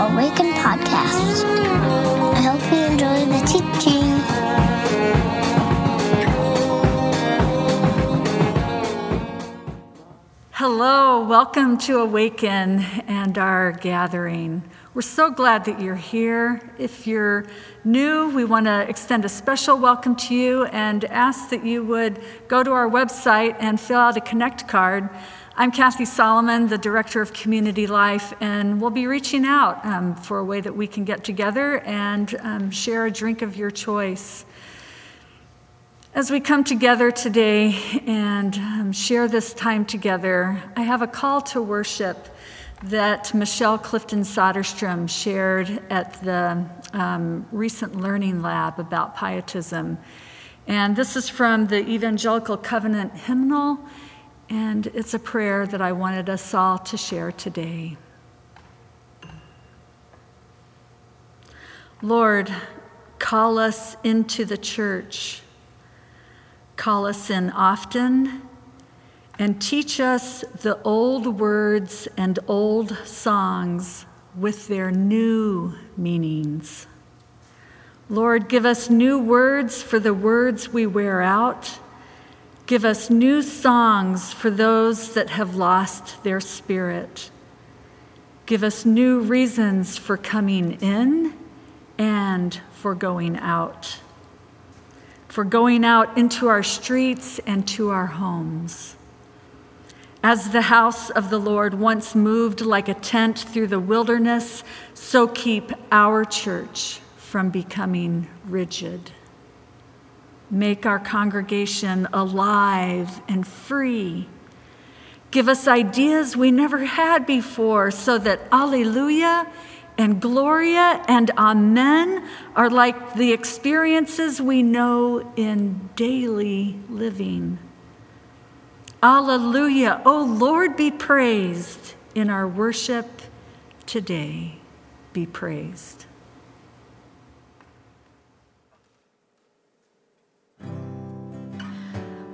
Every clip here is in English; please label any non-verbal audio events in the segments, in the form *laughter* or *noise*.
Awaken podcast. I hope you enjoy the teaching. Hello, welcome to Awaken and our gathering. We're so glad that you're here. If you're new, we want to extend a special welcome to you and ask that you would go to our website and fill out a Connect card. I'm Kathy Solomon, the Director of Community Life, and we'll be reaching out um, for a way that we can get together and um, share a drink of your choice. As we come together today and um, share this time together, I have a call to worship that Michelle Clifton Soderstrom shared at the um, recent Learning Lab about pietism. And this is from the Evangelical Covenant Hymnal, and it's a prayer that I wanted us all to share today. Lord, call us into the church. Call us in often and teach us the old words and old songs with their new meanings. Lord, give us new words for the words we wear out. Give us new songs for those that have lost their spirit. Give us new reasons for coming in and for going out, for going out into our streets and to our homes. As the house of the Lord once moved like a tent through the wilderness, so keep our church from becoming rigid. Make our congregation alive and free. Give us ideas we never had before so that Alleluia and Gloria and Amen are like the experiences we know in daily living. Alleluia. Oh Lord, be praised in our worship today. Be praised.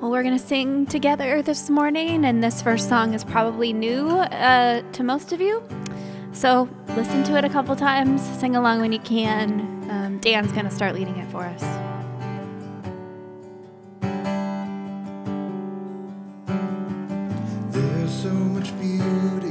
Well, we're going to sing together this morning, and this first song is probably new uh, to most of you. So listen to it a couple times, sing along when you can. Um, Dan's going to start leading it for us. so much beauty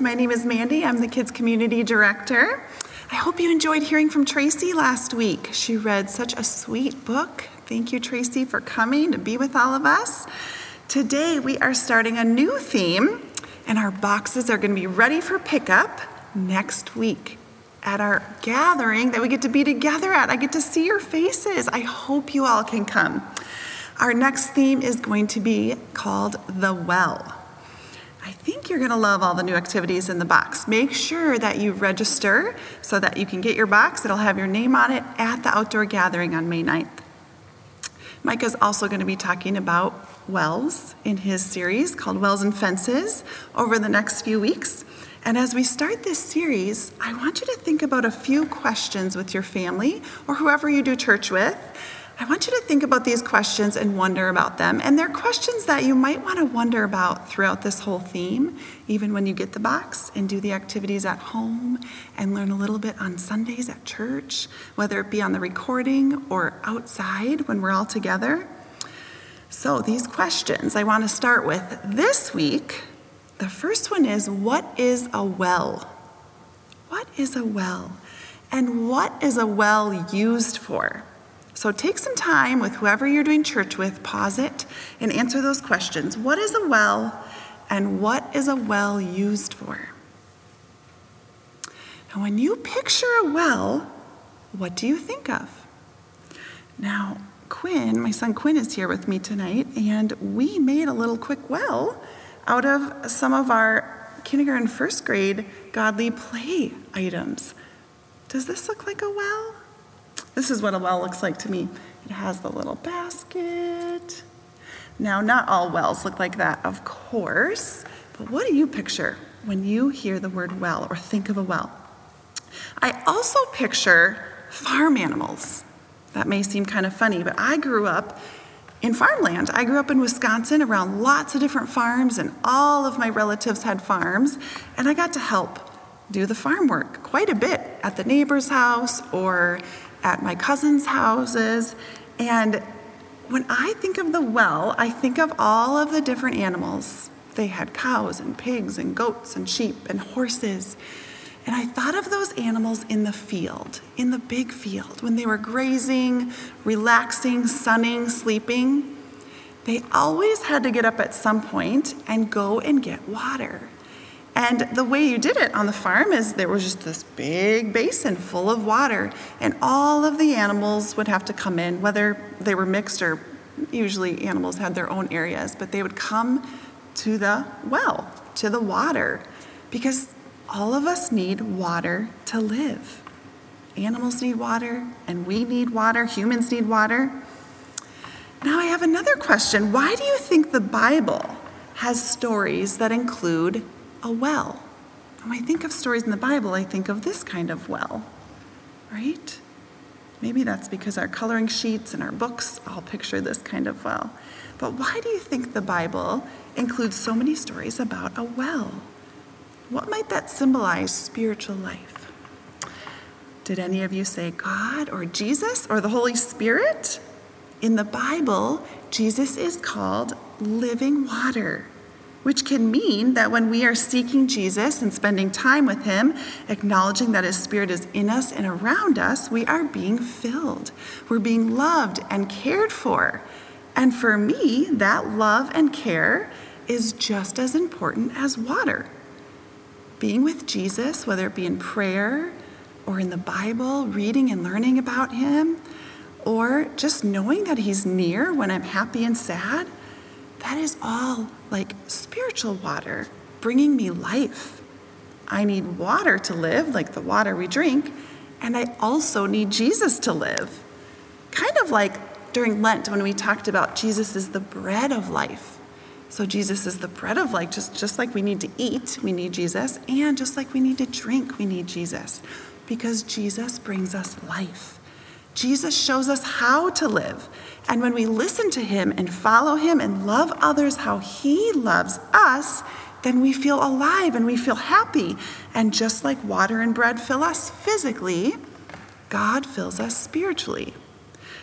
My name is Mandy. I'm the Kids Community Director. I hope you enjoyed hearing from Tracy last week. She read such a sweet book. Thank you, Tracy, for coming to be with all of us. Today, we are starting a new theme, and our boxes are going to be ready for pickup next week at our gathering that we get to be together at. I get to see your faces. I hope you all can come. Our next theme is going to be called The Well. I think you're going to love all the new activities in the box. Make sure that you register so that you can get your box. It'll have your name on it at the outdoor gathering on May 9th. Mike is also going to be talking about wells in his series called Wells and Fences over the next few weeks. And as we start this series, I want you to think about a few questions with your family or whoever you do church with. I want you to think about these questions and wonder about them. And they're questions that you might want to wonder about throughout this whole theme, even when you get the box and do the activities at home and learn a little bit on Sundays at church, whether it be on the recording or outside when we're all together. So, these questions I want to start with this week. The first one is What is a well? What is a well? And what is a well used for? So take some time with whoever you're doing church with, pause it, and answer those questions. What is a well, and what is a well used for? Now, when you picture a well, what do you think of? Now, Quinn, my son Quinn, is here with me tonight, and we made a little quick well out of some of our kindergarten first grade godly play items. Does this look like a well? This is what a well looks like to me. It has the little basket. Now, not all wells look like that, of course, but what do you picture when you hear the word well or think of a well? I also picture farm animals. That may seem kind of funny, but I grew up in farmland. I grew up in Wisconsin around lots of different farms, and all of my relatives had farms, and I got to help do the farm work quite a bit at the neighbor's house or at my cousin's houses. And when I think of the well, I think of all of the different animals. They had cows and pigs and goats and sheep and horses. And I thought of those animals in the field, in the big field, when they were grazing, relaxing, sunning, sleeping. They always had to get up at some point and go and get water. And the way you did it on the farm is there was just this big basin full of water, and all of the animals would have to come in, whether they were mixed or usually animals had their own areas, but they would come to the well, to the water, because all of us need water to live. Animals need water, and we need water, humans need water. Now, I have another question. Why do you think the Bible has stories that include a well. When I think of stories in the Bible, I think of this kind of well, right? Maybe that's because our coloring sheets and our books all picture this kind of well. But why do you think the Bible includes so many stories about a well? What might that symbolize spiritual life? Did any of you say God or Jesus or the Holy Spirit? In the Bible, Jesus is called living water which can mean that when we are seeking Jesus and spending time with Him, acknowledging that His Spirit is in us and around us, we are being filled. We're being loved and cared for. And for me, that love and care is just as important as water. Being with Jesus, whether it be in prayer or in the Bible, reading and learning about Him, or just knowing that He's near when I'm happy and sad that is all like spiritual water, bringing me life. I need water to live, like the water we drink, and I also need Jesus to live. Kind of like during Lent when we talked about Jesus is the bread of life. So Jesus is the bread of life, just, just like we need to eat, we need Jesus, and just like we need to drink, we need Jesus, because Jesus brings us life. Jesus shows us how to live. And when we listen to him and follow him and love others how he loves us, then we feel alive and we feel happy. And just like water and bread fill us physically, God fills us spiritually.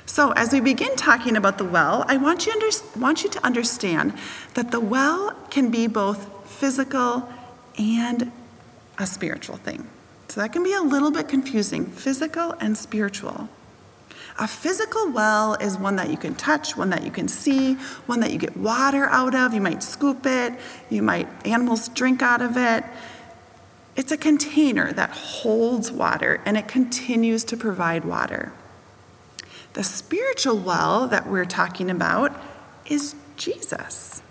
So, as we begin talking about the well, I want you, under, want you to understand that the well can be both physical and a spiritual thing. So, that can be a little bit confusing physical and spiritual. A physical well is one that you can touch, one that you can see, one that you get water out of. You might scoop it, you might, animals drink out of it. It's a container that holds water and it continues to provide water. The spiritual well that we're talking about is Jesus.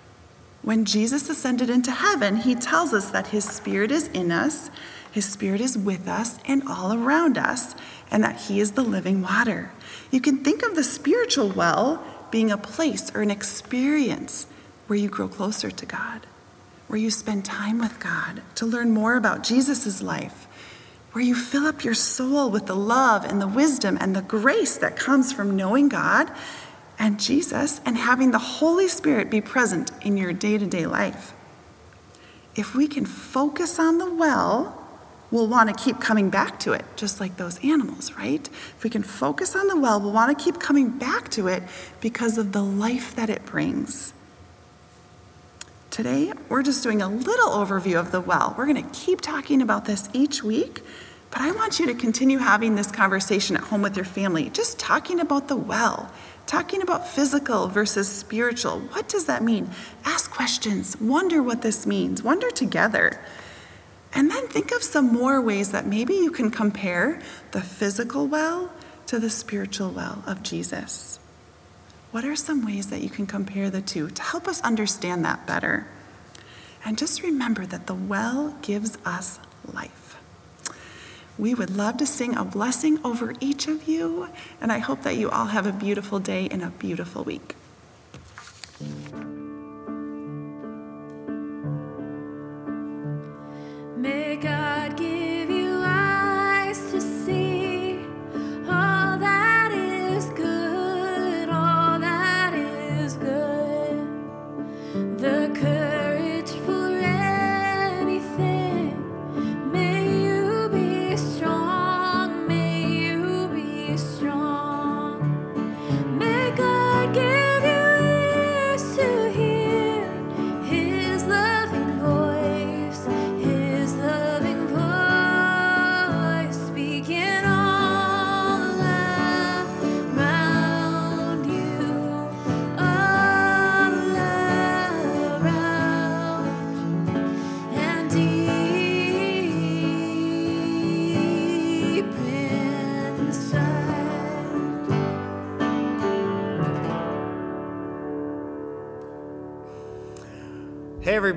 When Jesus ascended into heaven, he tells us that his spirit is in us, his spirit is with us and all around us, and that he is the living water. You can think of the spiritual well being a place or an experience where you grow closer to God, where you spend time with God to learn more about Jesus' life, where you fill up your soul with the love and the wisdom and the grace that comes from knowing God and Jesus and having the Holy Spirit be present in your day to day life. If we can focus on the well, we'll want to keep coming back to it, just like those animals, right? If we can focus on the well, we'll want to keep coming back to it because of the life that it brings. Today, we're just doing a little overview of the well. We're going to keep talking about this each week, but I want you to continue having this conversation at home with your family, just talking about the well, talking about physical versus spiritual. What does that mean? Ask questions, wonder what this means, wonder together. And then think of some more ways that maybe you can compare the physical well to the spiritual well of Jesus. What are some ways that you can compare the two to help us understand that better? And just remember that the well gives us life. We would love to sing a blessing over each of you, and I hope that you all have a beautiful day and a beautiful week. May God give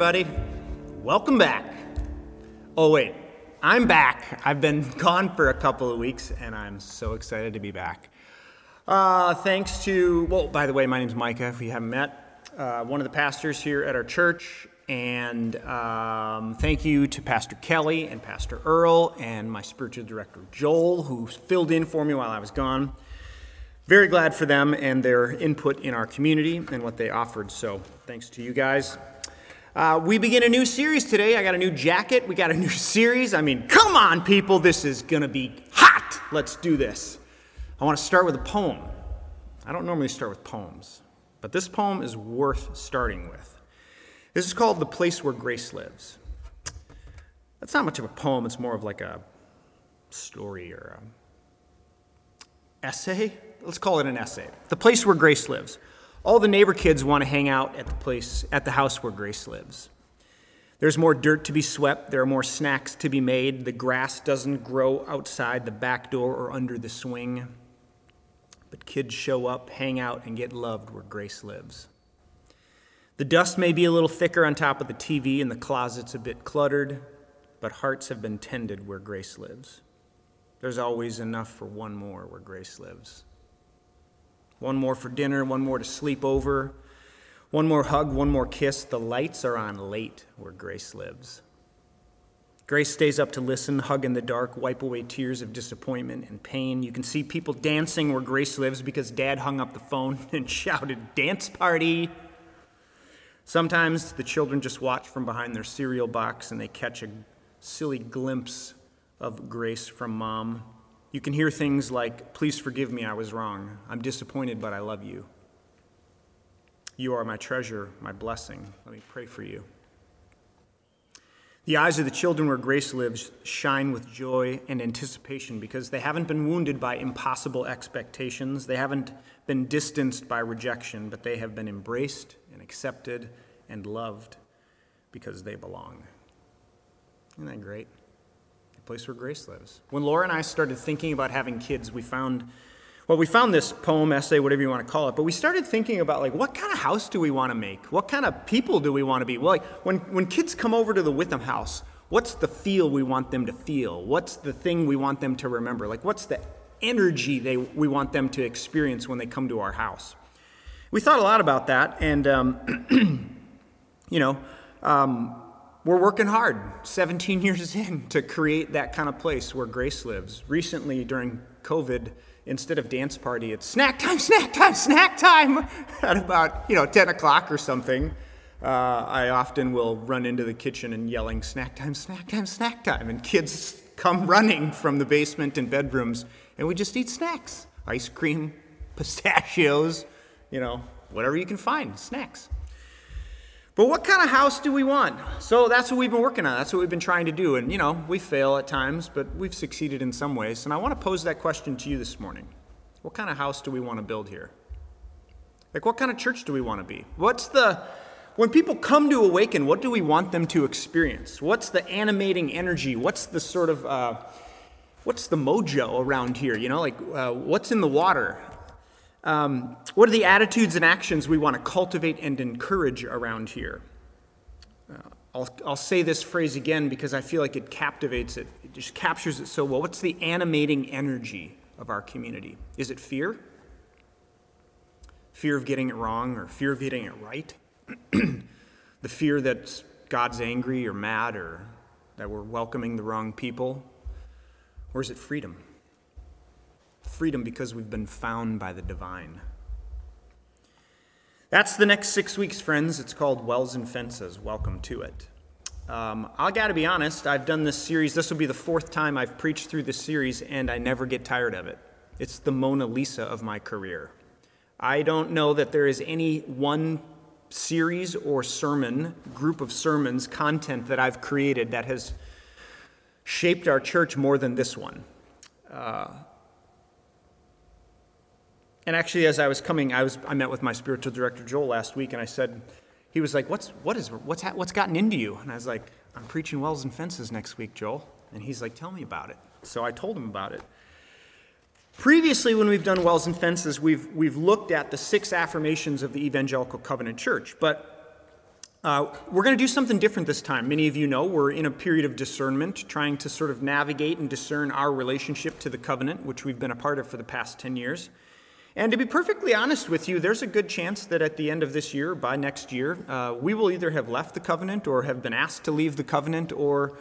everybody. Welcome back. Oh, wait. I'm back. I've been *laughs* gone for a couple of weeks, and I'm so excited to be back. Uh, thanks to, well, by the way, my name's Micah, if you haven't met, uh, one of the pastors here at our church. And um, thank you to Pastor Kelly and Pastor Earl and my spiritual director, Joel, who filled in for me while I was gone. Very glad for them and their input in our community and what they offered. So thanks to you guys. Uh, we begin a new series today. I got a new jacket. We got a new *laughs* series. I mean, come on, people. This is going to be hot. Let's do this. I want to start with a poem. I don't normally start with poems, but this poem is worth starting with. This is called The Place Where Grace Lives. That's not much of a poem, it's more of like a story or a essay. Let's call it an essay. The place where Grace lives. All the neighbor kids want to hang out at the place at the house where Grace lives. There's more dirt to be swept, there are more snacks to be made. The grass doesn't grow outside the back door or under the swing. But kids show up, hang out, and get loved where Grace lives. The dust may be a little thicker on top of the TV and the closet's a bit cluttered, but hearts have been tended where Grace lives. There's always enough for one more where Grace lives. One more for dinner, one more to sleep over, one more hug, one more kiss. The lights are on late where Grace lives. Grace stays up to listen, hug in the dark, wipe away tears of disappointment and pain. You can see people dancing where Grace lives because dad hung up the phone *laughs* and shouted, Dance party! Sometimes the children just watch from behind their cereal box and they catch a silly glimpse of Grace from mom. You can hear things like, Please forgive me, I was wrong. I'm disappointed, but I love you. You are my treasure, my blessing. Let me pray for you. The eyes of the children where Grace lives shine with joy and anticipation because they haven't been wounded by impossible expectations. They haven't been distanced by rejection, but they have been embraced and accepted and loved because they belong. Isn't that great? Place where Grace lives. When Laura and I started thinking about having kids, we found well, we found this poem, essay, whatever you want to call it, but we started thinking about like what kind of house do we want to make? What kind of people do we want to be? Well, like when, when kids come over to the Witham house, what's the feel we want them to feel? What's the thing we want them to remember? Like what's the energy they, we want them to experience when they come to our house? We thought a lot about that, and um, *clears throat* you know, um, we're working hard 17 *laughs* years in to create that kind of place where Grace lives. Recently, during COVID, instead of dance party, it's snack time, snack time, snack time *laughs* at about, you know, 10 o'clock or something. Uh, I often will run into the kitchen and yelling, snack time, snack time, snack time. And kids come running from the basement and bedrooms, and we just eat snacks ice cream, *laughs* pistachios, you know, whatever you can find, snacks. But what kind of house do we want? So that's what we've been working on. That's what we've been trying to do. And, you know, we fail at times, but we've succeeded in some ways. And I want to pose that question to you this morning. What kind of house do we want to build here? Like, what kind of church do we want to be? What's the, when people come to awaken, what do we want them to experience? What's the animating energy? What's the sort of, uh, what's the mojo around here? You know, like, uh, what's in the water? Um, what are the attitudes and actions we want to cultivate and encourage around here? Uh, I'll, I'll say this phrase again because I feel like it captivates it. It just captures it so well. What's the animating energy of our community? Is it fear? Fear of getting it wrong or fear of getting it right? *clears throat* the fear that God's angry or mad or that we're welcoming the wrong people? Or is it freedom? Freedom because we've been found by the divine. That's the next six weeks, friends. It's called Wells and Fences. Welcome to it. Um, I got to be honest, I've done this series. This will be the fourth time I've preached through this series, and I never get tired of it. It's the Mona Lisa of my career. I don't know that there is any one series or sermon, group of sermons, content that I've created that has shaped our church more than this one. Uh, and actually, as I was coming, I, was, I met with my spiritual director, Joel, last week, and I said, he was like, what's, what is, what's, what's gotten into you? And I was like, I'm preaching Wells and Fences next week, Joel. And he's like, tell me about it. So I told him about it. Previously, when we've done Wells and Fences, we've, we've looked at the six affirmations of the Evangelical Covenant Church. But uh, we're going to do something different this time. Many of you know we're in a period of discernment, trying to sort of navigate and discern our relationship to the covenant, which we've been a part of for the past 10 years. And to be perfectly honest with you, there's a good chance that at the end of this year, by next year, uh, we will either have left the covenant or have been asked to leave the covenant or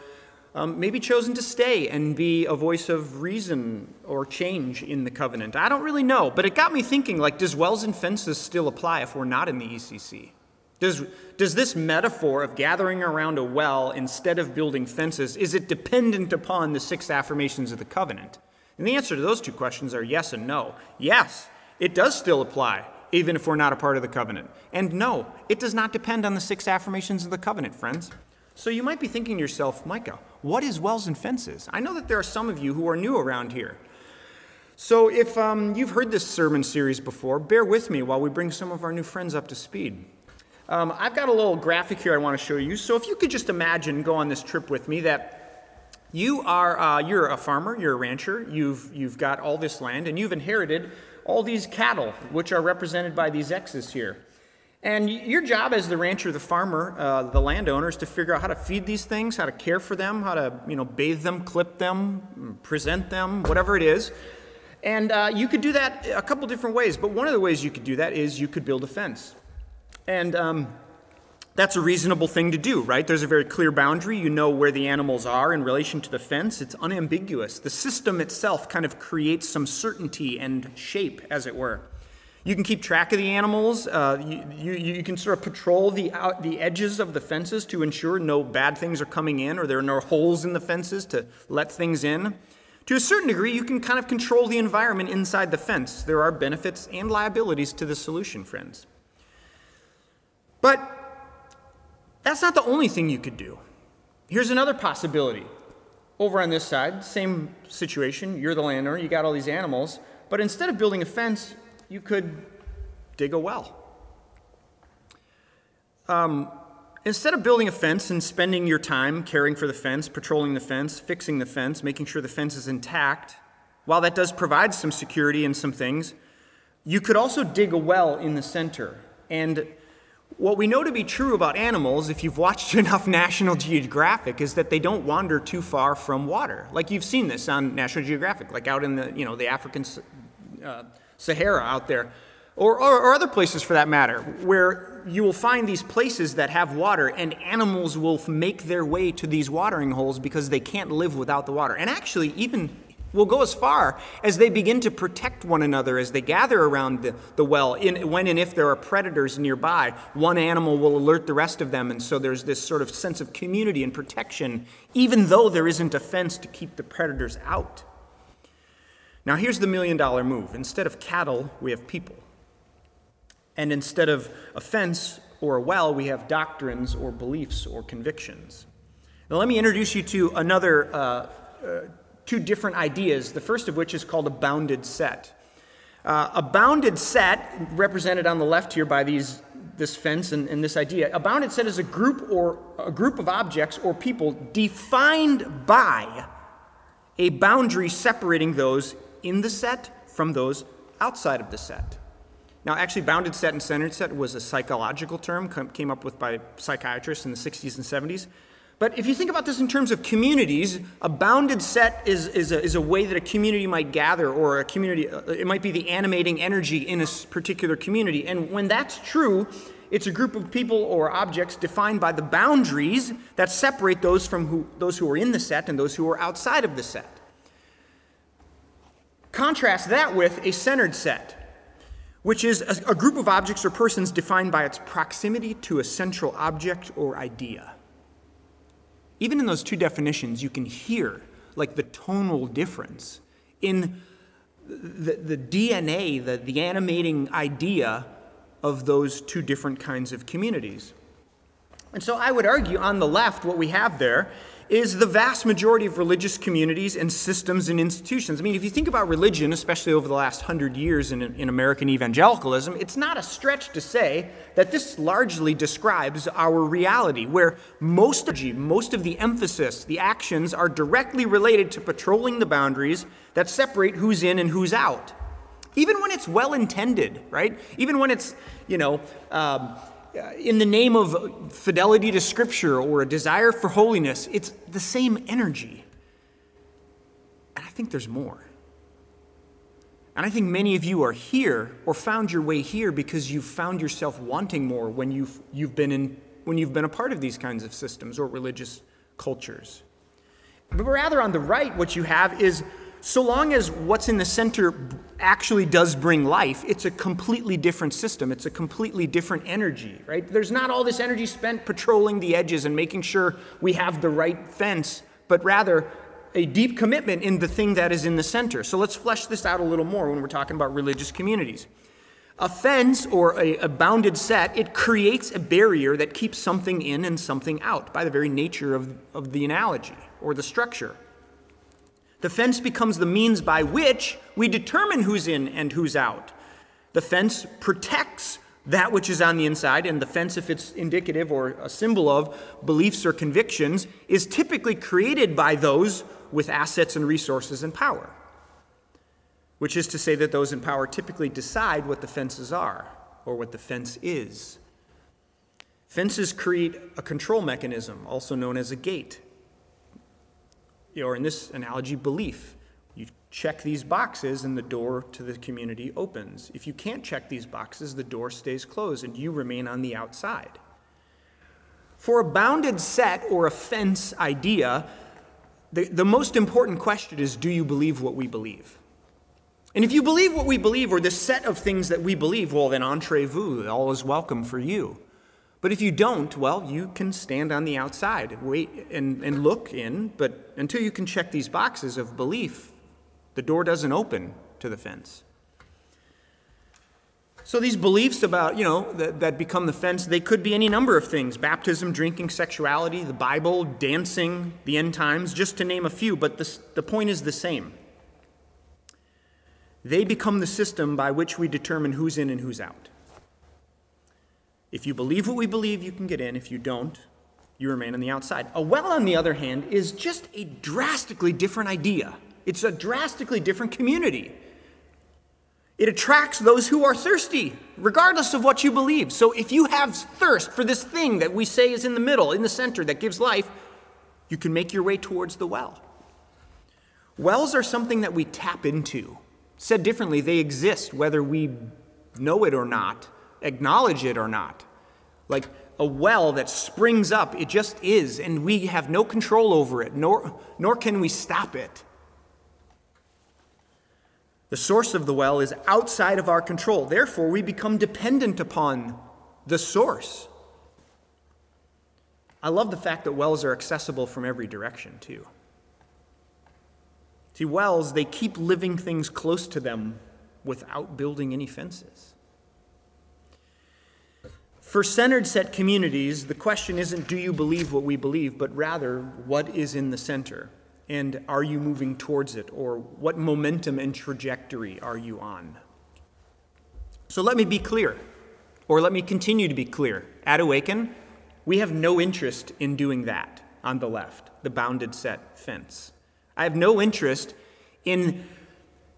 um, maybe chosen to stay and be a voice of reason or change in the covenant. I don't really know, but it got me thinking like, does wells and fences still apply if we're not in the ECC? Does, does this metaphor of gathering around a well instead of building fences, is it dependent upon the six affirmations of the covenant? And the answer to those two questions are yes and no. Yes, it does still apply, even if we're not a part of the covenant. And no, it does not depend on the six affirmations of the covenant, friends. So you might be thinking to yourself, Micah, what is wells and fences? I know that there are some of you who are new around here. So if um, you've heard this sermon series before, bear with me while we bring some of our new friends up to speed. Um, I've got a little graphic here I want to show you. So if you could just imagine, go on this trip with me, that you are uh, you're a farmer, you're a rancher, you've you've got all this land, and you've inherited all these cattle, which are represented by these X's here. And your job as the rancher, the farmer, uh, the landowner, is to figure out how to feed these things, how to care for them, how to you know bathe them, clip them, present them, whatever it is. And uh, you could do that a couple different ways. But one of the ways you could do that is you could build a fence. And um, that's a reasonable thing to do, right? There's a very clear boundary. You know where the animals are in relation to the fence. It's unambiguous. The system itself kind of creates some certainty and shape, as it were. You can keep track of the animals. Uh, you, you, you, can sort of patrol the, out, the edges of the fences to ensure no bad things are coming in or there are no holes in the fences to let things in. To a certain degree, you can kind of control the environment inside the fence. There are benefits and liabilities to the solution, friends. But that's not the only thing you could do. Here's another possibility. Over on this side, same situation. You're the landowner, you got all these animals, but instead of building a fence, you could dig a well. Um, instead of building a fence and spending your time caring for the fence, patrolling the fence, fixing the fence, making sure the fence is intact, while that does provide some security and some things, you could also dig a well in the center. And what we know to be true about animals, if you've watched *laughs* enough National Geographic, is that they don't wander too far from water. Like you've seen this on National Geographic, like out in the, you know, the African uh, Sahara out there, or, or, or other places for that matter, where you will find these places that have water and animals will make their way to these watering holes because they can't live without the water. And actually, even will go as far as they begin to protect one another as they gather around the, the well. In, when and if there are predators nearby, one animal will alert the rest of them, and so there's this sort of sense of community and protection, even though there isn't a fence to keep the predators out. Now, here's the million dollar move instead of cattle, we have people. And instead of a fence or a well, we have doctrines or beliefs or convictions. Now, let me introduce you to another, uh, uh, two different ideas, the first of which is called a bounded set. Uh, a bounded set, represented on the left here by these, this fence and, and this idea, a bounded set is a group or a group of objects or people defined by a boundary separating those in the set from those outside of the set. Now, actually, bounded set and centered set was a psychological term came up with by psychiatrists in the 60s and 70s. But if you think about this in terms of communities, a bounded set is, is, a, is a way that a community might gather, or a community, uh, it might be the animating energy in a particular community. And when that's true, it's a group of people or objects defined by the boundaries that separate those from who, those who are in the set and those who are outside of the set. Contrast that with a centered set, which is a, a group of objects or persons defined by its proximity to a central object or idea. Even in those two definitions, you can hear like the tonal difference in the, the DNA, the, the animating idea of those two different kinds of communities. And so I would argue on the left, what we have there is the vast majority of religious communities and systems and institutions. I mean, if you think about religion, especially over the last hundred years in, in American evangelicalism, it's not a stretch to say that this largely describes our reality, where most of, most of the emphasis, the actions, are directly related to patrolling the boundaries that separate who's in and who's out. Even when it's well intended, right? Even when it's, you know, um, Uh, in the name of fidelity to Scripture or a desire for holiness, it's the same energy. And I think there's more. And I think many of you are here or found your way here because you've found yourself wanting more when you've, you've, been, in, when you've been a part of these kinds of systems or religious cultures. But rather on the right, what you have is so long as what's in the center actually does bring life, it's a completely different system. It's a completely different energy, right? There's not all this energy spent patrolling the edges and making sure we have the right fence, but rather a deep commitment in the thing that is in the center. So let's flesh this out a little more when we're talking about religious communities. A fence or a, a, bounded set, it creates a barrier that keeps something in and something out by the very nature of, of the analogy or the structure. The fence becomes the means by which we determine who's in and who's out. The fence protects that which is on the inside, and the fence, if it's indicative or a symbol of beliefs or convictions, is typically created by those with assets and resources and power. Which is to say that those in power typically decide what the fences are or what the fence is. Fences create a control mechanism, also known as a gate or in this analogy, belief. You check these boxes and the door to the community opens. If you can't check these boxes, the door stays closed and you remain on the outside. For a bounded set or a fence idea, the, the most important question is do you believe what we believe? And if you believe what we believe, or the set of things that we believe, well, then entrez vous, all is welcome for you. But if you don't, well, you can stand on the outside, wait and, and look in, but until you can check these boxes of belief, the door doesn't open to the fence. So these beliefs about, you know, that, that become the fence, they could be any number of things. Baptism, drinking, sexuality, the Bible, dancing, the end times, just to name a few, but the, the point is the same. They become the system by which we determine who's in and who's out. If you believe what we believe, you can get in. If you don't, you remain on the outside. A well, on the other hand, is just a drastically different idea. It's a drastically different community. It attracts those who are thirsty, regardless of what you believe. So if you have thirst for this thing that we say is in the middle, in the center, that gives life, you can make your way towards the well. Wells are something that we tap into. Said differently, they exist whether we know it or not, acknowledge it or not. Like a well that springs up, it just is, and we have no control over it, nor, nor can we stop it. The source of the well is outside of our control. Therefore, we become dependent upon the source. I love the fact that wells are accessible from every direction, too. See, wells, they keep living things close to them without building any fences. For centered set communities, the question isn't do you believe what we believe, but rather what is in the center? And are you moving towards it? Or what momentum and trajectory are you on? So let me be clear, or let me continue to be clear. At Awaken, we have no interest in doing that on the left, the bounded set fence. I have no interest in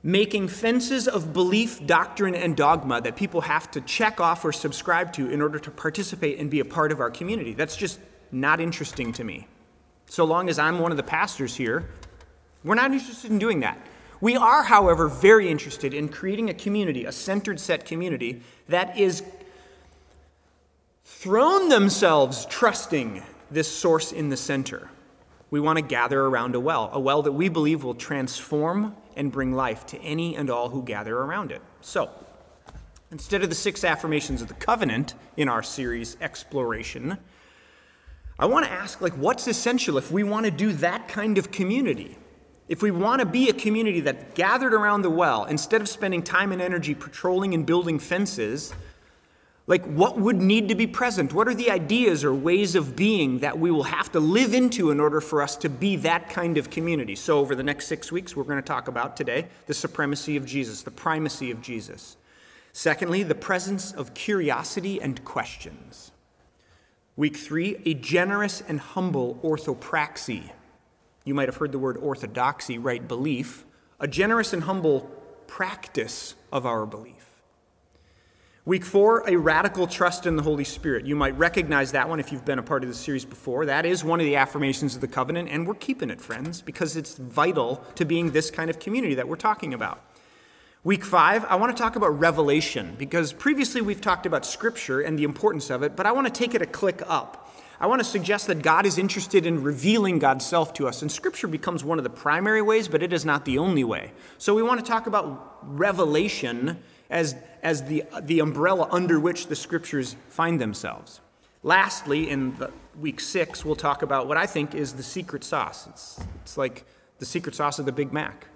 making fences of belief, doctrine, and dogma that people have to check off or subscribe to in order to participate and be a part of our community. That's just not interesting to me. So long as I'm one of the pastors here, we're not interested in doing that. We are, however, very interested in creating a community, a centered set community, that is thrown themselves trusting this source in the center. We want to gather around a well, a well that we believe will transform and bring life to any and all who gather around it. So, instead of the six affirmations of the covenant in our series Exploration, I want to ask like what's essential if we want to do that kind of community? If we want to be a community that gathered around the well instead of spending time and energy patrolling and building fences, like what would need to be present? What are the ideas or ways of being that we will have to live into in order for us to be that kind of community? So, over the next six weeks, we're going to talk about today the supremacy of Jesus, the primacy of Jesus. Secondly, the presence of curiosity and questions. Week three, a generous and humble orthopraxy. You might have heard the word orthodoxy, right belief, a generous and humble practice of our belief. Week four, a radical trust in the Holy Spirit. You might recognize that one if you've been a part of the series before. That is one of the affirmations of the covenant, and we're keeping it, friends, because it's vital to being this kind of community that we're talking about. Week five, I want to talk about revelation because previously we've talked about scripture and the importance of it, but I want to take it a click up. I want to suggest that God is interested in revealing God's self to us, and scripture becomes one of the primary ways, but it is not the only way. So we want to talk about revelation as, as the, the umbrella under which the scriptures find themselves. Lastly, in week six, we'll talk about what I think is the secret sauce. It's, it's like the secret sauce of the Big Mac.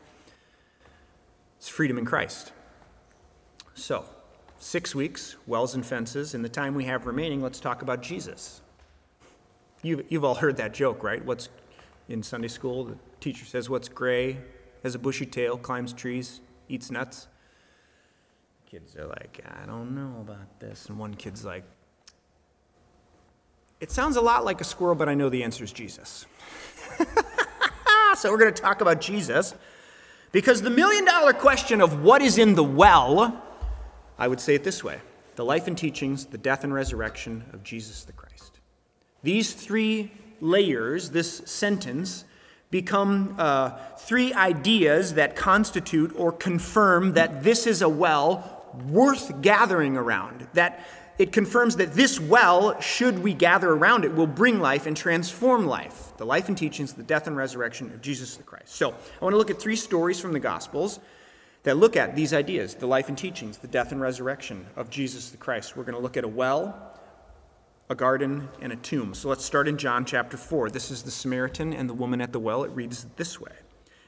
It's freedom in Christ. So, six weeks, wells and fences. In the time we have remaining, let's talk about Jesus. You've, you've all heard that joke, right? What's in Sunday school? The teacher says, What's gray, has a bushy tail, climbs trees, eats nuts? Kids are like, I don't know about this. And one kid's like, It sounds a lot like a squirrel, but I know the answer is Jesus. *laughs* so we're going to talk about Jesus. Because the million dollar question of what is in the well, I would say it this way the life and teachings, the death and resurrection of Jesus the Christ. These three layers, this sentence, become uh, three ideas that constitute or confirm that this is a well worth gathering around, that it confirms that this well, should we gather around it, will bring life and transform life the life and teachings, the death and resurrection of Jesus the Christ. So, I want to look at three stories from the Gospels that look at these ideas the life and teachings, the death and resurrection of Jesus the Christ. We're going to look at a well, a garden, and a tomb. So let's start in John chapter 4. This is the Samaritan and the woman at the well. It reads this way.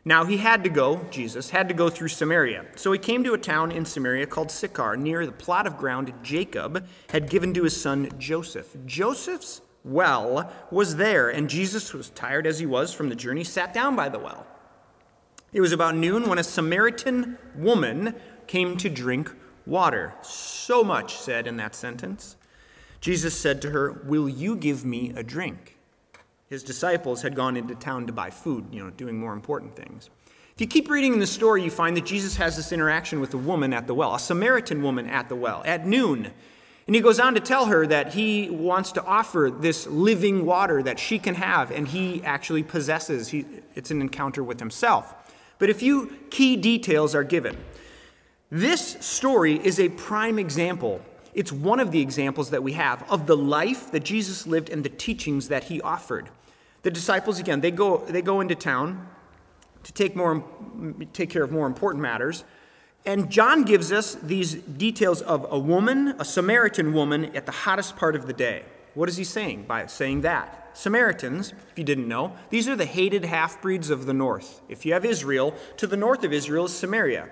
Now he had to go, Jesus, had to go through Samaria. So he came to a town in Samaria called Sychar, near the plot of ground Jacob had given to his son Joseph. Joseph's well was there, and Jesus was tired as he was from the journey, sat down by the well. It was about noon when a Samaritan woman came to drink water. So much said in that sentence. Jesus said to her, Will you give me a drink? His disciples had gone into town to buy food, you know, doing more important things. If you keep reading in the story, you find that Jesus has this interaction with a woman at the well, a Samaritan woman at the well, at noon. And he goes on to tell her that he wants to offer this living water that she can have, and he actually possesses. He, it's an encounter with himself. But a few key details are given. This story is a prime example it's one of the examples that we have of the life that Jesus lived and the teachings that he offered. The disciples, again, they go, they go into town to take, more, take care of more important matters. And John gives us these details of a woman, a Samaritan woman, at the hottest part of the day. What is he saying by saying that? Samaritans, if you didn't know, these are the hated half breeds of the north. If you have Israel, to the north of Israel is Samaria.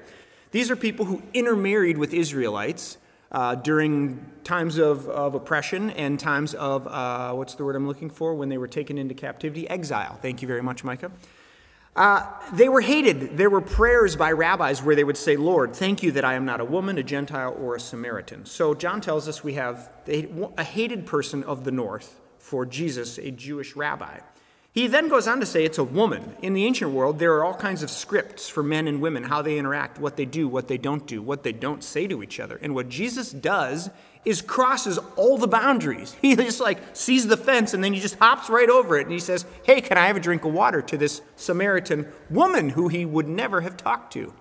These are people who intermarried with Israelites uh, during times of, of oppression and times of, uh, what's the word I'm looking for, when they were taken into captivity? Exile. Thank you very much, Micah. Uh, they were hated. There were prayers by rabbis where they would say, Lord, thank you that I am not a woman, a Gentile, or a Samaritan. So John tells us we have a hated person of the north for Jesus, a Jewish rabbi. He then goes on to say it's a woman. In the ancient world, there are all kinds of scripts for men and women, how they interact, what they do, what they don't do, what they don't say to each other. And what Jesus does is crosses all the boundaries. *laughs* He just like sees the fence and then he just hops right over it and he says, Hey, can I have a drink of water to this Samaritan woman who he would never have talked to?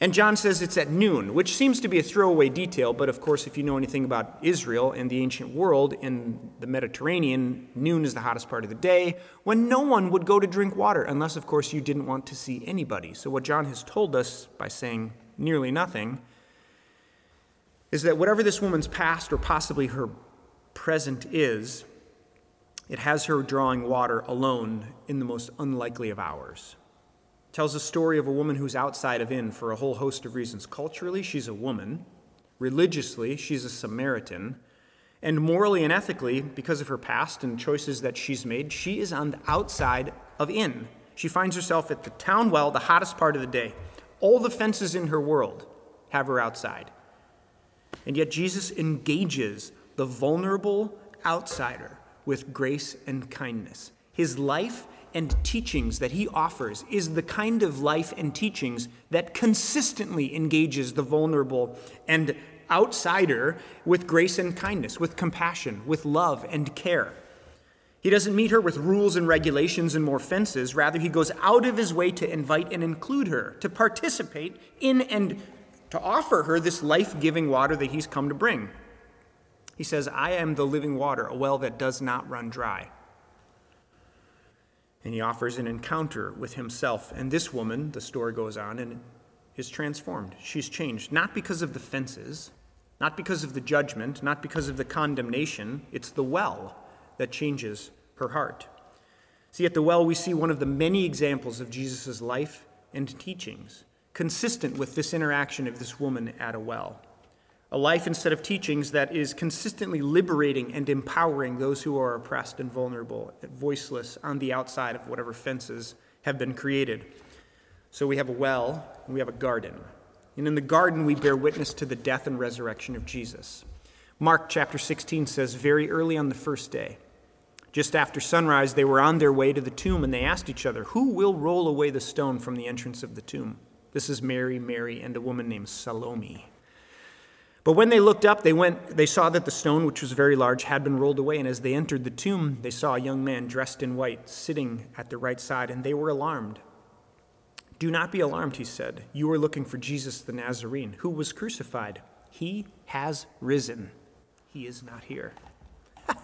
And John says it's at noon, which seems to be a throwaway detail, but of course, if you know anything about Israel and the ancient world in the Mediterranean, noon is the hottest part of the day when no one would go to drink water, unless, of course, you didn't want to see anybody. So, what John has told us by saying nearly nothing is that whatever this woman's past or possibly her present is, it has her drawing water alone in the most unlikely of hours tells a story of a woman who's outside of in for a whole host of reasons. Culturally, she's a woman. Religiously, she's a Samaritan. And morally and ethically, because of her past and choices that she's made, she is on the outside of in. She finds herself at the town well, the hottest part of the day. All the fences in her world have her outside. And yet, Jesus engages the vulnerable outsider with grace and kindness. His life and teachings that he offers is the kind of life and teachings that consistently engages the vulnerable and outsider with grace and kindness, with compassion, with love and care. He doesn't meet her with rules and regulations and more fences. Rather, he goes out of his way to invite and include her, to participate in and to offer her this life giving water that he's come to bring. He says, I am the living water, a well that does not run dry and he offers an encounter with himself. And this woman, the story goes on, and is transformed. She's changed, not because of the fences, not because of the judgment, not because of the condemnation. It's the well that changes her heart. See, at the well, we see one of the many examples of Jesus' life and teachings, consistent with this interaction of this woman at a well a life instead of teachings that is consistently liberating and empowering those who are oppressed and vulnerable, voiceless on the outside of whatever fences have been created. So we have a well and we have a garden. And in the garden, we bear witness to the death and resurrection of Jesus. Mark chapter 16 says, Very early on the first day, just after sunrise, they were on their way to the tomb and they asked each other, Who will roll away the stone from the entrance of the tomb? This is Mary, Mary, and a woman named Salome. But when they looked up, they went they saw that the stone, which was very large, had been rolled away, and as they entered the tomb, they saw a young man dressed in white sitting at the right side, and they were alarmed. Do not be alarmed, he said. You are looking for Jesus the Nazarene, who was crucified. He has risen. He is not here. *laughs*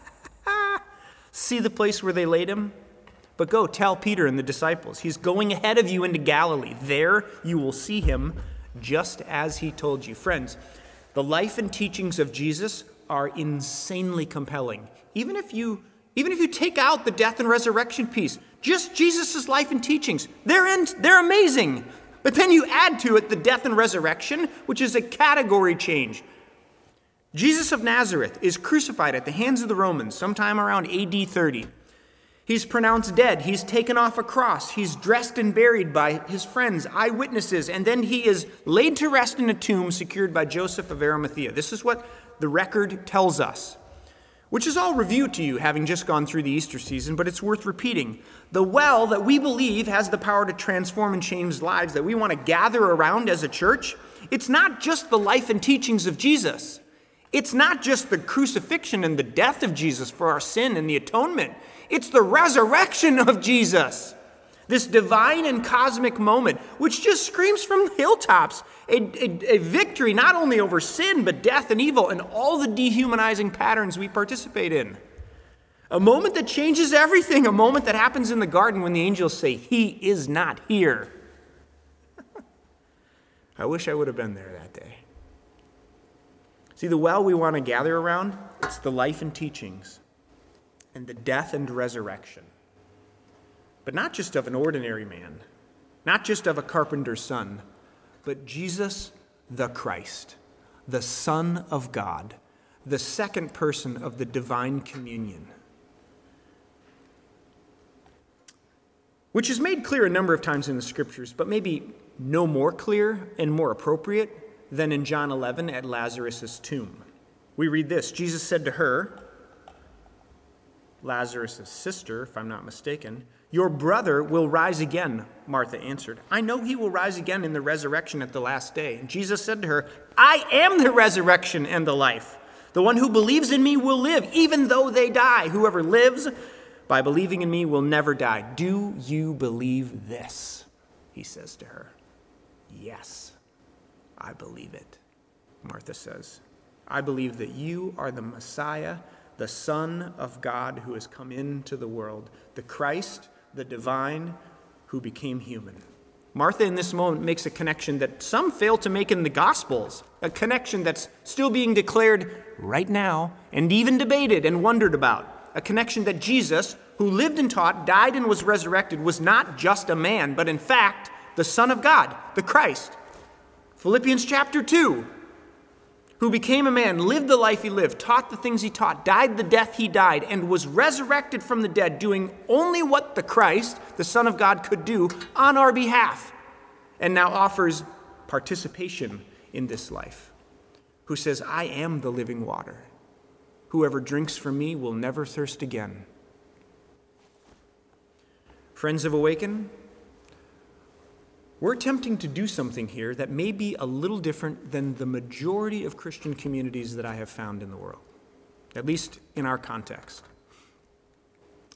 See the place where they laid him? But go tell Peter and the disciples, he's going ahead of you into Galilee. There you will see him just as he told you. Friends, the life and teachings of Jesus are insanely compelling. Even if you even if you take out the death and resurrection piece, just Jesus' life and teachings, they're, in, they're amazing. But then you add to it the death and resurrection, which is a category change. Jesus of Nazareth is crucified at the hands of the Romans sometime around AD 30. He's pronounced dead. He's taken off a cross. He's dressed and buried by his friends, eyewitnesses, and then he is laid to rest in a tomb secured by Joseph of Arimathea. This is what the record tells us which is all review to you, having just gone through the Easter season, but it's worth repeating. The well that we believe has the power to transform and change lives, that we want to gather around as a church, it's not just the life and teachings of Jesus. It's not just the crucifixion and the death of Jesus for our sin and the atonement. It's the resurrection of Jesus. This divine and cosmic moment, which just screams from the hilltops a, a, a, victory not only over sin, but death and evil and all the dehumanizing patterns we participate in. A moment that changes everything, a moment that happens in the garden when the angels say, He is not here. *laughs* I wish I would have been there that day. See, the well we want to gather around, it's the life and teachings and the death and resurrection but not just of an ordinary man, not just of a carpenter's son, but Jesus the Christ, the Son of God, the second person of the divine communion. Which is made clear a number of times in the scriptures, but maybe no more clear and more appropriate than in John 11 at Lazarus' tomb. We read this Jesus said to her, Lazarus' sister, if I'm not mistaken, Your brother will rise again, Martha answered. I know he will rise again in the resurrection at the last day. And Jesus said to her, I am the resurrection and the life. The one who believes in me will live, even though they die. Whoever lives by believing in me will never die. Do you believe this? He says to her. Yes, I believe it, Martha says. I believe that you are the Messiah the Son of God who has come into the world, the Christ, the divine, who became human. Martha, in this moment, makes a connection that some fail to make in the Gospels, a connection that's still being declared right now and even debated and wondered about. A connection that Jesus, who lived and taught, died, and was resurrected, was not just a man, but in fact, the Son of God, the Christ. Philippians chapter 2 who became a man, lived the life he lived, taught the things he taught, died the death he died, and was resurrected from the dead, doing only what the Christ, the Son of God, could do on our behalf, and now offers participation in this life, who says, I am the living water. Whoever drinks from me will never thirst again. Friends of Awaken, we're attempting to do something here that may be a little different than the majority of Christian communities that I have found in the world, at least in our context.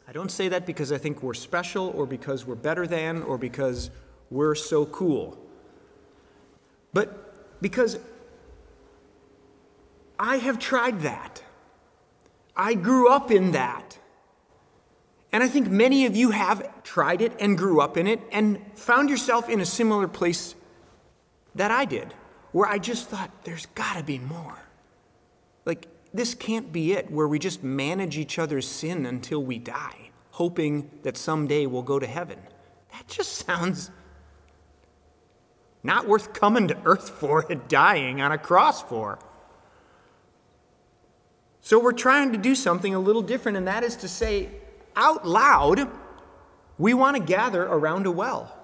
I don't say that because I think we're special or because we're better than or because we're so cool, but because I have tried that. I grew up in that. And I think many of you have tried it and grew up in it and found yourself in a similar place that I did, where I just thought, there's got to be more. Like, this can't be it, where we just manage each other's sin until we die, hoping that someday we'll go to heaven. That just *laughs* sounds not worth coming to earth for and dying on a cross for. So, we're trying to do something a little different, and that is to say, out loud, we want to gather around a well.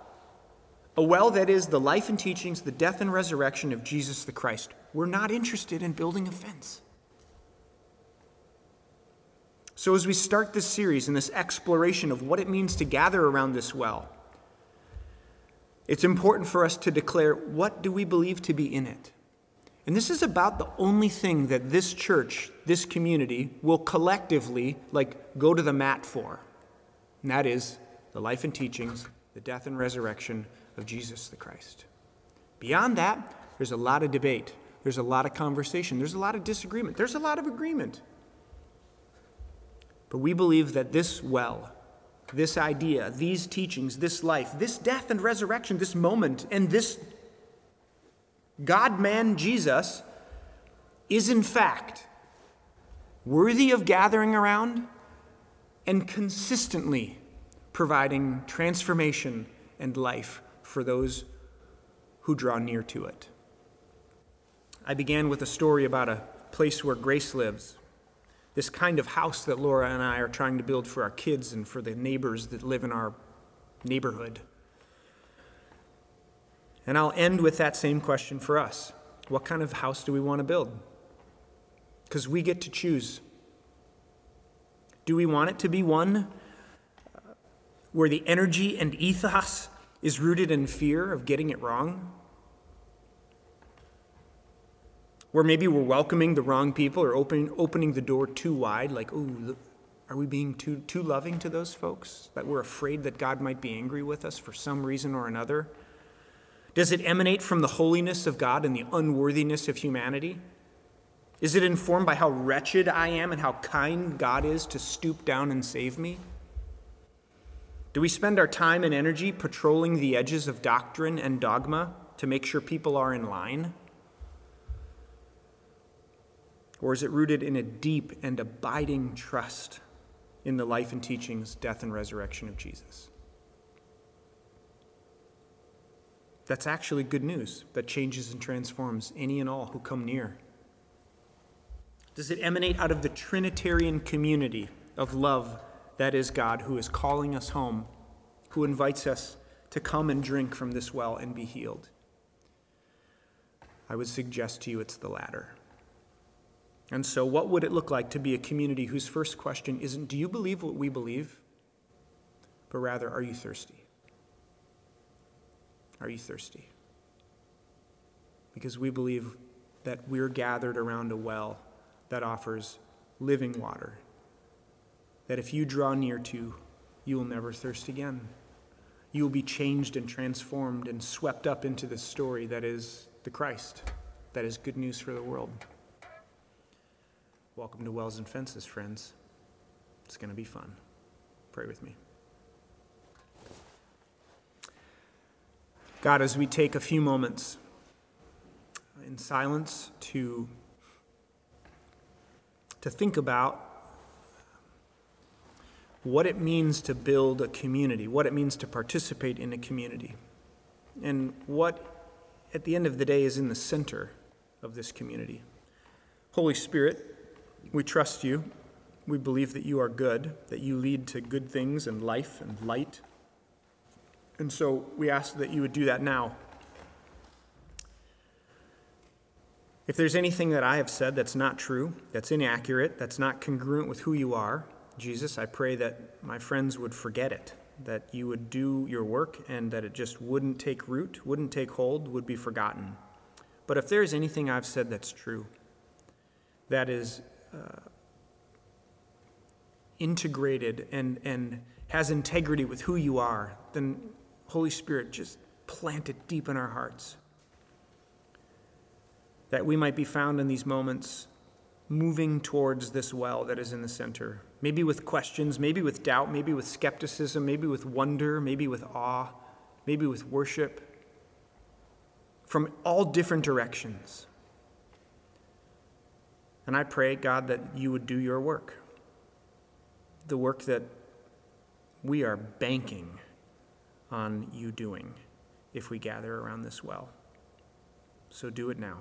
A well that is the life and teachings, the death and resurrection of Jesus the Christ. We're not interested in building a fence. So, as we start this series and this exploration of what it means to gather around this well, it's important for us to declare what do we believe to be in it? And this is about the only thing that this church, this community, will collectively like go to the mat for. And that is the life and teachings, the death and resurrection of Jesus the Christ. Beyond that, there's a lot of debate. There's a lot of conversation. There's a lot of disagreement. There's a lot of agreement. But we believe that this well, this idea, these teachings, this life, this death and resurrection, this moment, and this God man Jesus is in fact worthy of gathering around, and consistently providing transformation and life for those who draw near to it. I began with a story about a place where Grace lives, this kind of house that Laura and I are trying to build for our kids and for the neighbors that live in our neighborhood. And I'll end with that same question for us What kind of house do we want to build? Because we get to choose. Do we want it to be one where the energy and ethos is rooted in fear of getting it wrong? Where maybe we're welcoming the wrong people or opening, opening the door too wide, like, ooh, are we being too, too loving to those folks? That we're afraid that God might be angry with us for some reason or another? Does it emanate from the holiness of God and the unworthiness of humanity? Is it informed by how wretched I am and how kind God is to stoop down and save me? Do we spend our time and energy patrolling the edges of doctrine and dogma to make sure people are in line? Or is it rooted in a deep and abiding trust in the life and teachings, death, and resurrection of Jesus? That's actually good news that changes and transforms any and all who come near. Does it emanate out of the Trinitarian community of love that is God who is calling us home, who invites us to come and drink from this well and be healed? I would suggest to you it's the latter. And so, what would it look like to be a community whose first question isn't, Do you believe what we believe? but rather, Are you thirsty? Are you thirsty? Because we believe that we're gathered around a well that offers living water, that if you draw near to, you will never thirst again. You will be changed and transformed and swept up into the story that is the Christ, that is good news for the world. Welcome to Wells and Fences, friends. It's going to be fun. Pray with me. God, as we take a few moments in silence to, to think about what it means to build a community, what it means to participate in a community, and what, at the end of the day, is in the center of this community. Holy Spirit, we trust you. We believe that you are good, that you lead to good things and life and light. And so we ask that you would do that now. If there's anything that I have said that's not true, that's inaccurate, that's not congruent with who you are, Jesus, I pray that my friends would forget it, that you would do your work and that it just wouldn't take root, wouldn't take hold, would be forgotten. But if there's anything I've said that's true, that is uh, integrated and, and has integrity with who you are, then Holy Spirit, just plant it deep in our hearts. That we might be found in these moments moving towards this well that is in the center. Maybe with questions, maybe with doubt, maybe with skepticism, maybe with wonder, maybe with awe, maybe with worship. From all different directions. And I pray, God, that you would do your work. The work that we are banking on you doing if we gather around this well. So do it now.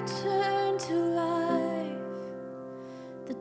Return to life, the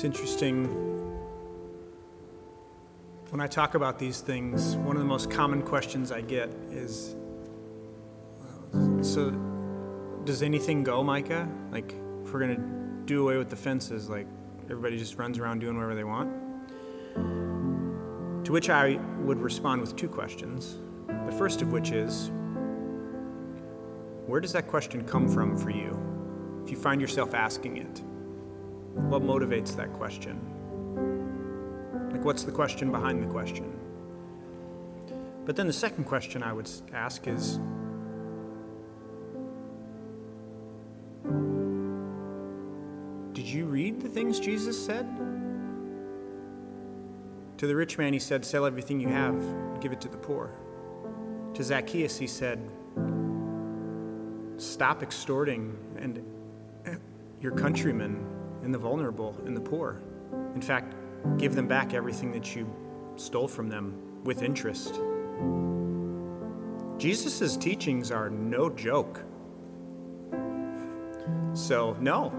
It's interesting. When I talk about these things, one of the most common questions I get is uh, So, does anything go, Micah? Like, if we're going to do away with the fences, like, everybody just runs around doing whatever they want? To which I would respond with two questions. The first of which is Where does that question come from for you if you find yourself asking it? What motivates that question? Like, what's the question behind the question? But then the second question I would ask is Did you read the things Jesus said? To the rich man, he said, Sell everything you have, give it to the poor. To Zacchaeus, he said, Stop extorting and uh, your countrymen and the vulnerable and the poor. In fact, give them back everything that you stole from them with interest. Jesus' teachings are no joke. So, no,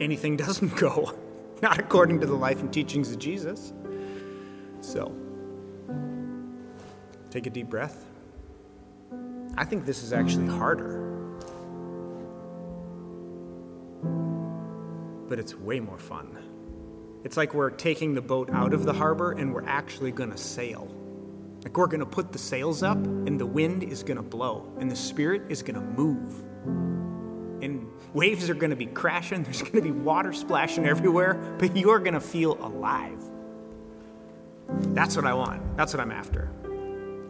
anything *laughs* doesn't go, *laughs* not according to the life and teachings of Jesus. So, take a deep breath. I think this is actually harder, but it's way more fun. It's like we're taking the boat out of the harbor and we're actually gonna sail. Like we're gonna put the sails up and the wind is gonna blow and the spirit is gonna move. And waves are gonna be crashing, *laughs* there's gonna be water splashing everywhere, but you're gonna feel alive. That's what I want. That's what I'm after.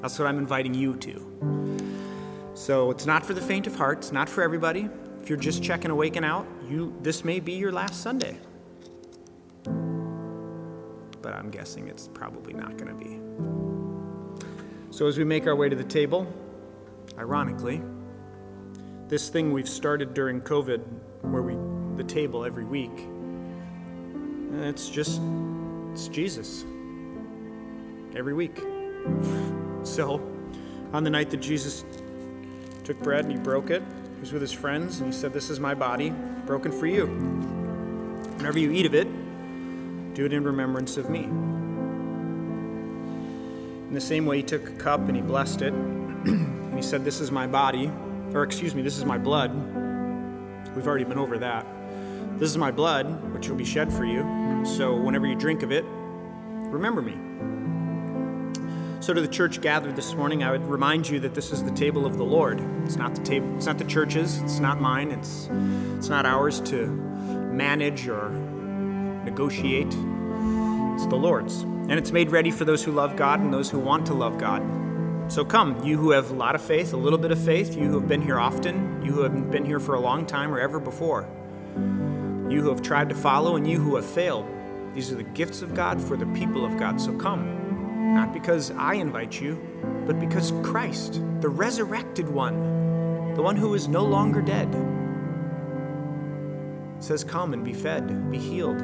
That's what I'm inviting you to. So it's not for the faint of heart, it's not for everybody. If you're just checking Awaken out, you this may be your last Sunday. But I'm guessing it's probably not going to be. So as we make our way to the table, ironically, this thing we've started during COVID where we the table every week, it's just it's Jesus. Every week. *laughs* So, on the night that Jesus took bread and he broke it, was with his friends and he said, This is my body, broken for you. Whenever you eat of it, do it in remembrance of me. In the same way, he took a cup and he blessed it, *clears throat* and he said, This is my body, or excuse me, this is my blood. We've already been over that. This is my blood, which will be shed for you. So whenever you drink of it, remember me. So to the church gathered this morning, I would remind you that this is the table of the Lord. It's not the table. It's not the church's. It's not mine. It's it's not ours to manage or negotiate. It's the Lord's, and it's made ready for those who love God and those who want to love God. So come, you who have a lot of faith, a little bit of faith, you who have been here often, you who have been here for a long time or ever before, you who have tried to follow, and you who have failed. These are the gifts of God for the people of God. So come. Not because I invite you, but because Christ, the resurrected one, the one who is no longer dead, says, Come and be fed, be healed.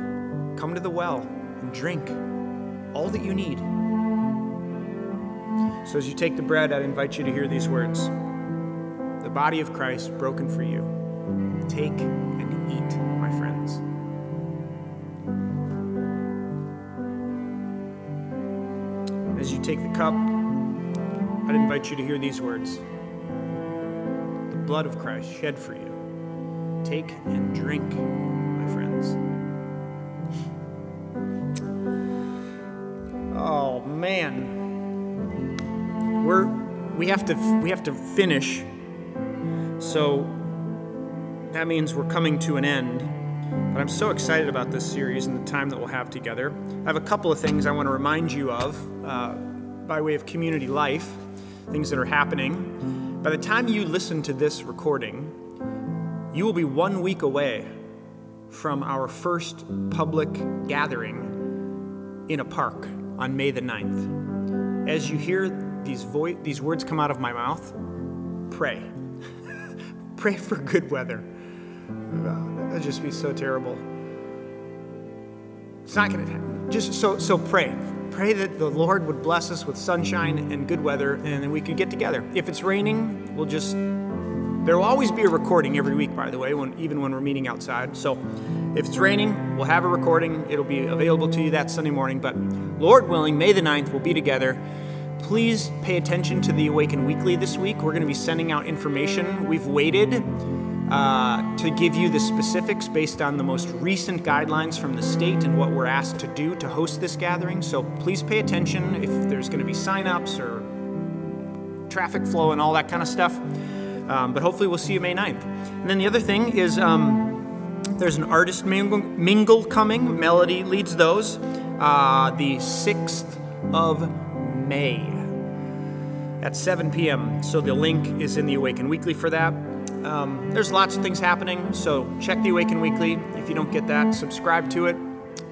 Come to the well and drink all that you need. So as you take the bread, I invite you to hear these words The body of Christ broken for you. Take and eat, my friends. As you take the cup, I'd invite you to hear these words The blood of Christ shed for you. Take and drink, my friends. Oh man. We're we have to we have to finish. So that means we're coming to an end. But I'm so excited about this series and the time that we'll have together. I have a couple of things I want to remind you of uh, by way of community life, things that are happening. By the time you listen to this recording, you will be one week away from our first public gathering in a park on May the 9th. As you hear these, vo- these words come out of my mouth, pray. *laughs* pray for good weather. That'd just be so terrible. It's not going to happen. Just so so pray. Pray that the Lord would bless us with sunshine and good weather, and then we could get together. If it's raining, we'll just. There will always be a recording every week, by the way, when even when we're meeting outside. So, if it's raining, we'll have a recording. It'll be available to you that Sunday morning. But Lord willing, May the 9th, we'll be together. Please pay attention to the Awaken Weekly this week. We're going to be sending out information. We've waited uh, to give you the specifics based on the most recent guidelines from the state and what we're asked to do to host this gathering. So please pay attention if there's going to be sign-ups or traffic flow and all that kind of stuff. Um, but hopefully, we'll see you May 9th. And then the other thing is um, there's an artist mingle, mingle coming. Melody leads those. Uh, the 6th of May at 7 p.m. So the link is in the Awaken Weekly for that. Um, there's lots of things happening, so check the Awaken Weekly. If you don't get that, subscribe to it.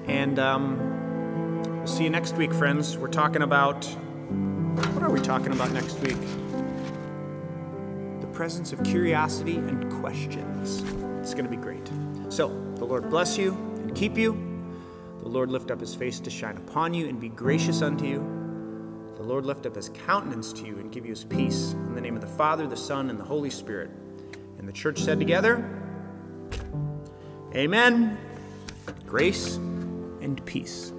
And um, we'll see you next week, friends. We're talking about. What are we talking about next week? The presence of curiosity and questions. It's going to be great. So, the Lord bless you and keep you. The Lord lift up his face to shine upon you and be gracious unto you. The Lord lift up his countenance to you and give you his peace. In the name of the Father, the Son, and the Holy Spirit. And the church said together, Amen. Grace and peace.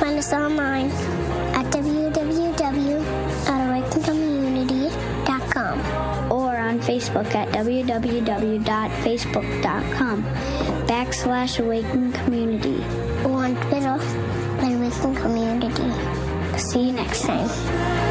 Find us online at www.awakencommunity.com or on Facebook at www.facebook.com backslash awaken. Or on Twitter at Community. See you next time.